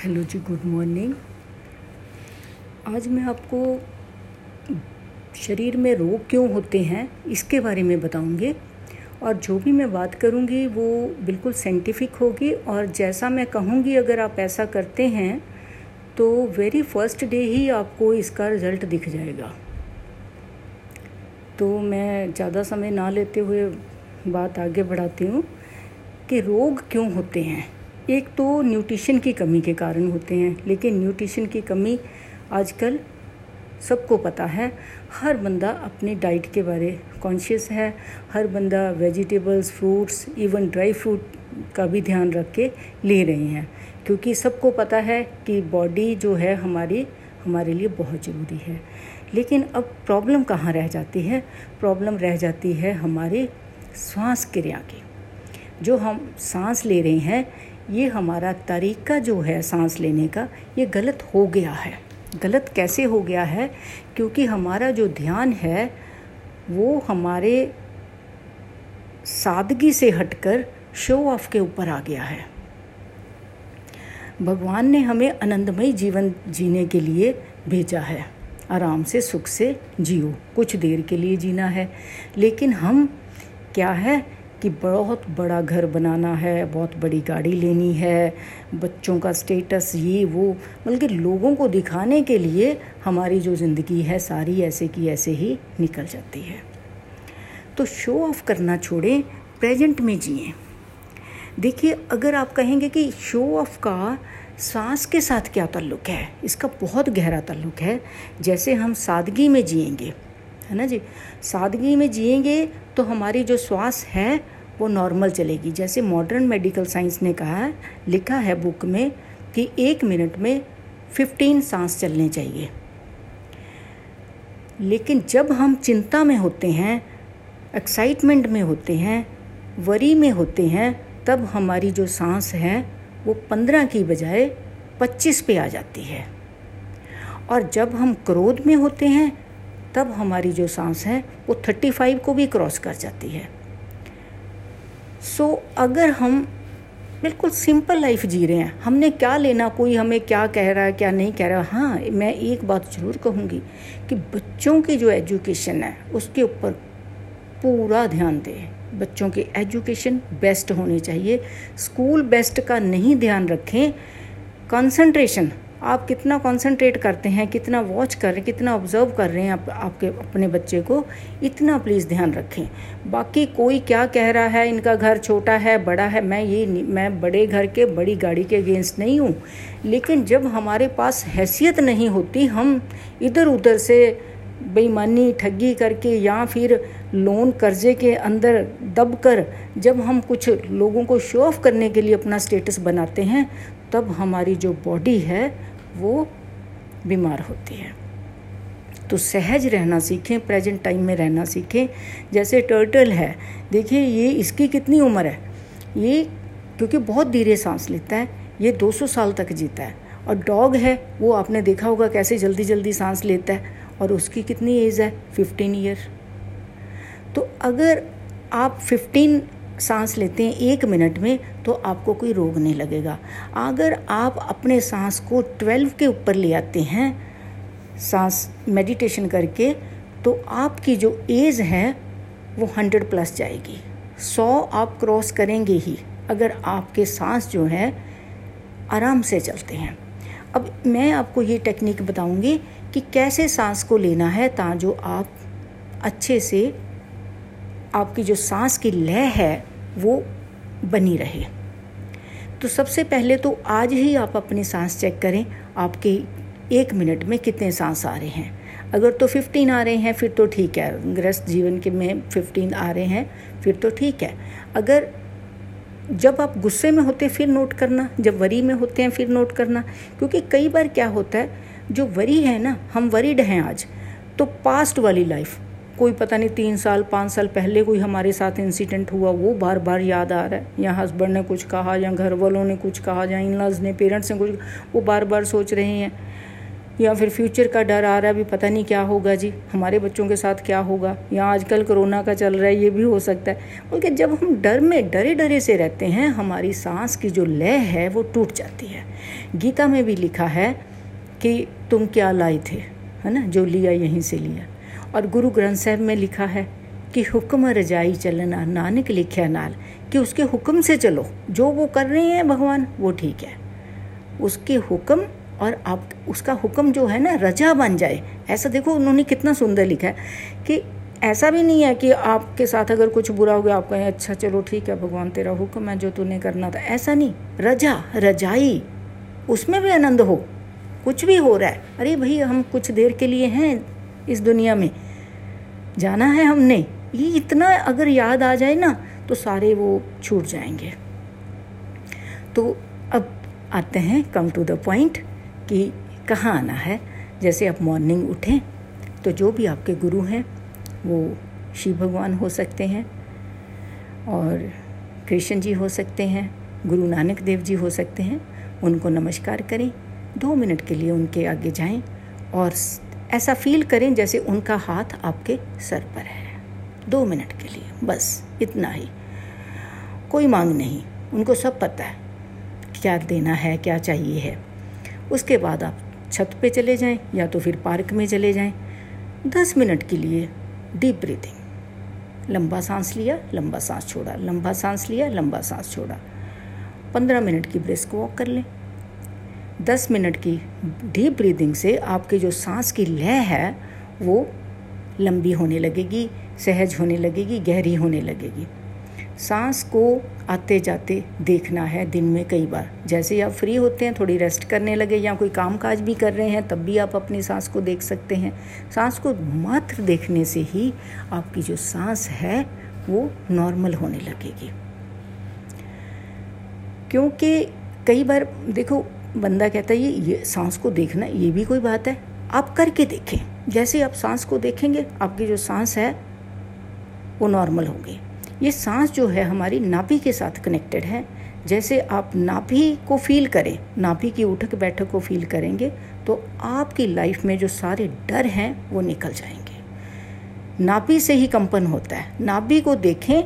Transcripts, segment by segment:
Hello जी, good morning. आज मैं आपको शरीर में रोग क्यों होते हैं, इसके बारे में बताऊँगी। और जो भी मैं बात करूँगी, वो बिल्कुल साइंटिफिक होगी। और जैसा मैं कहूँगी, अगर आप ऐसा करते हैं तो वेरी फ़र्स्ट डे ही आपको इसका रिज़ल्ट दिख जाएगा। तो मैं ज़्यादा समय ना लेते हुए बात आगे बढ़ाती हूँ कि रोग क्यों होते हैं। एक तो न्यूट्रिशन की कमी के कारण होते हैं, लेकिन न्यूट्रिशन की कमी आजकल सबको पता है। हर बंदा अपनी डाइट के बारे कॉन्शियस है। हर बंदा vegetables fruits even dry fruit का भी ध्यान रख के ले रहे हैं, क्योंकि सबको पता है कि बॉडी जो है हमारी, हमारे लिए बहुत ज़रूरी है। लेकिन अब प्रॉब्लम कहाँ रह जाती है? प्रॉब्लम रह जाती है हमारे श्वास क्रिया की। जो हम सांस ले रहे हैं ये हमारा तरीका जो है सांस लेने का, ये गलत हो गया है। गलत कैसे हो गया है? क्योंकि हमारा जो ध्यान है, वो हमारे सादगी से हटकर शो ऑफ़ के ऊपर आ गया है। भगवान ने हमें आनंदमय जीवन जीने के लिए भेजा है। आराम से, सुख से जियो। कुछ देर के लिए जीना है। लेकिन हम क्या है? कि बहुत बड़ा घर बनाना है, बहुत बड़ी गाड़ी लेनी है, बच्चों का स्टेटस ये वो, बल्कि लोगों को दिखाने के लिए हमारी जो ज़िंदगी है सारी ऐसे की ऐसे ही निकल जाती है। तो शो ऑफ़ करना छोड़ें प्रेजेंट में जिए। देखिए, अगर आप कहेंगे कि शो ऑफ़ का सांस के साथ क्या ताल्लुक है, इसका बहुत गहरा ताल्लुक है। जैसे हम सादगी में जिएँगे है ना जी? सादगी में जिएँगे तो हमारी जो श्वास है, वो नॉर्मल चलेगी। जैसे मॉडर्न मेडिकल साइंस ने कहा है लिखा है बुक में कि एक मिनट में फिफ्टीन सांस चलने चाहिए। लेकिन जब हम चिंता में होते हैं एक्साइटमेंट में होते हैं वरी में होते हैं, तब हमारी जो सांस है, वो पंद्रह की बजाय पच्चीस पे आ जाती है। और जब हम क्रोध में होते हैं तब हमारी जो सांस है वो थर्टी फाइव को भी क्रॉस कर जाती है। सो so, अगर हम बिल्कुल सिंपल लाइफ जी रहे हैं हमने क्या लेना कोई हमें क्या कह रहा है क्या नहीं कह रहा है हाँ मैं एक बात ज़रूर कहूँगी कि बच्चों की जो एजुकेशन है उसके ऊपर पूरा ध्यान दें। बच्चों की एजुकेशन बेस्ट होनी चाहिए। स्कूल बेस्ट का नहीं ध्यान रखें। कंसंट्रेशन आप कितना कंसंट्रेट करते हैं कितना वॉच कर रहे हैं कितना ऑब्ज़र्व कर रहे हैं आप, आपके अपने बच्चे को इतना प्लीज़ ध्यान रखें। बाकी कोई क्या कह रहा है इनका घर छोटा है बड़ा है मैं ये मैं बड़े घर के बड़ी गाड़ी के अगेंस्ट नहीं हूँ। लेकिन जब हमारे पास हैसियत नहीं होती हम इधर उधर से बेईमानी ठगी करके या फिर लोन कर्जे के अंदर दब कर जब हम कुछ लोगों को शो ऑफ़ करने के लिए अपना स्टेटस बनाते हैं, तब हमारी जो बॉडी है, वो बीमार होती है। तो सहज रहना सीखें प्रेजेंट टाइम में रहना सीखें। जैसे टर्टल है, देखिए ये इसकी कितनी उम्र है? ये क्योंकि बहुत धीरे सांस लेता है, ये 200 साल तक जीता है। और डॉग है, वो आपने देखा होगा कैसे जल्दी जल्दी सांस लेता है। और उसकी कितनी एज है? 15 ईयर तो अगर आप 15 सांस लेते हैं एक मिनट में तो आपको कोई रोग नहीं लगेगा। अगर आप अपने सांस को ट्वेल्व के ऊपर ले आते हैं, सांस मेडिटेशन करके तो आपकी जो एज है, वो हंड्रेड प्लस जाएगी। सौ आप क्रॉस करेंगे ही, अगर आपके सांस जो है, आराम से चलते हैं। अब मैं आपको ये टेक्निक बताऊँगी कि कैसे सांस को लेना है ता जो आप अच्छे से आपकी जो सांस की लय है वो बनी रहे। तो सबसे पहले तो आज ही आप अपनी सांस चेक करें, आपके एक मिनट में कितने सांस आ रहे हैं। अगर तो फिफ्टीन आ रहे हैं, फिर तो ठीक है। ग्रस्त जीवन के में फिफ्टीन आ रहे हैं, फिर तो ठीक है। अगर जब आप गुस्से में होते हैं, फिर नोट करना। जब वरी में होते हैं, फिर नोट करना। क्योंकि कई बार क्या होता है, जो वरी है ना, हम वरीड हैं आज तो पास्ट वाली लाइफ कोई पता नहीं, तीन साल, पाँच साल पहले कोई हमारे साथ इंसिडेंट हुआ, वो बार बार याद आ रहा है। या हस्बैंड ने कुछ कहा, या घर वालों ने कुछ कहा, या इन लॉज ने पेरेंट्स ने कुछ वो बार बार सोच रहे हैं। या फिर फ्यूचर का डर आ रहा है भी पता नहीं क्या होगा जी। हमारे बच्चों के साथ क्या होगा? या आजकल कोरोना का चल रहा है, ये भी हो सकता है। बल्कि जब हम डर में डरे डरे से रहते हैं, हमारी सांस की जो लय है, वो टूट जाती है। गीता में भी लिखा है कि तुम क्या लाए थे, है ना? जो लिया, यहीं से लिया। और गुरु ग्रंथ साहब में लिखा है कि हुक्म रजाई चलना, नानक लिखा नाल कि उसके हुक्म से चलो। जो वो कर रहे हैं भगवान, वो ठीक है। उसके हुक्म और आप, उसका हुक्म जो है ना, रजा बन जाए। ऐसा देखो, उन्होंने कितना सुंदर लिखा है कि ऐसा भी नहीं है कि आपके साथ अगर कुछ बुरा हो गया, आप कहें अच्छा चलो ठीक है, भगवान तेरा हुक्म है, जो तूने करना था। ऐसा नहीं। रजा, रजाई, उसमें भी आनंद हो। कुछ भी हो रहा है। अरे भाई, हम कुछ देर के लिए हैं इस दुनिया में। जाना है हमने। ये इतना अगर याद आ जाए ना तो सारे वो छूट जाएँगे। तो अब आते हैं कम टू द पॉइंट कि कहाँ आना है। जैसे आप मॉर्निंग उठें तो जो भी आपके गुरु हैं, वो शिव भगवान हो सकते हैं और कृष्ण जी हो सकते हैं, गुरु नानक देव जी हो सकते हैं। उनको नमस्कार करें, दो मिनट के लिए उनके आगे जाएँ और ऐसा फील करें जैसे उनका हाथ आपके सर पर है। दो मिनट के लिए, बस इतना ही। कोई मांग नहीं, उनको सब पता है, क्या देना है, क्या चाहिए है। उसके बाद आप छत पे चले जाएँ या तो फिर पार्क में चले जाएँ। दस मिनट के लिए डीप ब्रीथिंग लंबा सांस लिया, लंबा सांस छोड़ा, लंबा सांस लिया, लंबा सांस छोड़ा। पंद्रह मिनट की ब्रेस्क वॉक कर लें। दस मिनट की डीप ब्रीदिंग से आपके जो सांस की लय है, वो लंबी होने लगेगी, सहज होने लगेगी, गहरी होने लगेगी। सांस को आते जाते देखना है दिन में कई बार। जैसे आप फ्री होते हैं, थोड़ी रेस्ट करने लगे या कोई काम काज भी कर रहे हैं, तब भी आप अपनी सांस को देख सकते हैं। सांस को मात्र देखने से ही आपकी जो सांस है, वो नॉर्मल होने लगेगी। क्योंकि कई बार, देखो, बंदा कहता है, ये ये सांस को देखना, ये भी कोई बात है। आप करके देखें। जैसे आप सांस को देखेंगे, आपकी जो सांस है, वो नॉर्मल होगी। ये सांस जो है हमारी नाभि के साथ कनेक्टेड है। जैसे आप नाभि को फील करें, नाभि की उठक बैठक को फील करेंगे तो आपकी लाइफ में जो सारे डर हैं, वो निकल जाएँगे। नाभि से ही कंपन होता है। नाभि को देखें,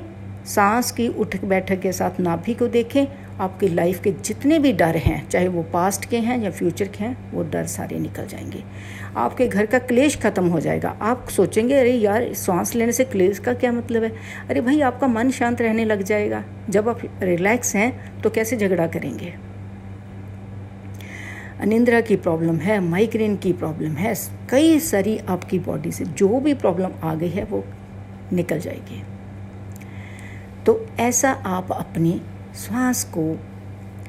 सांस की उठक बैठक के साथ नाभि को देखें आपकी लाइफ के जितने भी डर हैं, चाहे वो पास्ट के हैं या फ्यूचर के हैं, वो डर सारे निकल जाएँगे। आपके घर का क्लेश ख़त्म हो जाएगा। आप सोचेंगे, अरे यार, सांस लेने से क्लेश का क्या मतलब है? अरे भाई, आपका मन शांत रहने लग जाएगा। जब आप रिलैक्स हैं तो कैसे झगड़ा करेंगे? अनिंद्रा की प्रॉब्लम है माइग्रेन की प्रॉब्लम है, कई सारी आपकी बॉडी से जो भी प्रॉब्लम आ गई है, वो निकल जाएगी। तो ऐसा आप अपनी श्वास को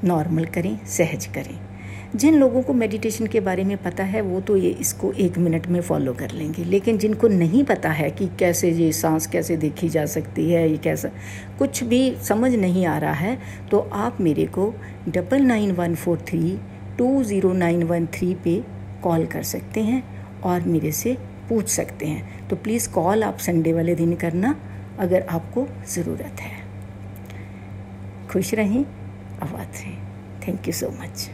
नॉर्मल करें, सहज करें। जिन लोगों को मेडिटेशन के बारे में पता है, वो तो ये इसको एक मिनट में फॉलो कर लेंगे। लेकिन जिनको नहीं पता है कि कैसे ये सांस कैसे देखी जा सकती है, ये कैसा, कुछ भी समझ नहीं आ रहा है तो आप मेरे को double nine one four three two zero nine one three पे कॉल कर सकते हैं और मेरे से पूछ सकते हैं। तो प्लीज़ कॉल आप संडे वाले दिन करना, अगर आपको ज़रूरत है। खुश रहें आबाद रहें थैंक यू सो मच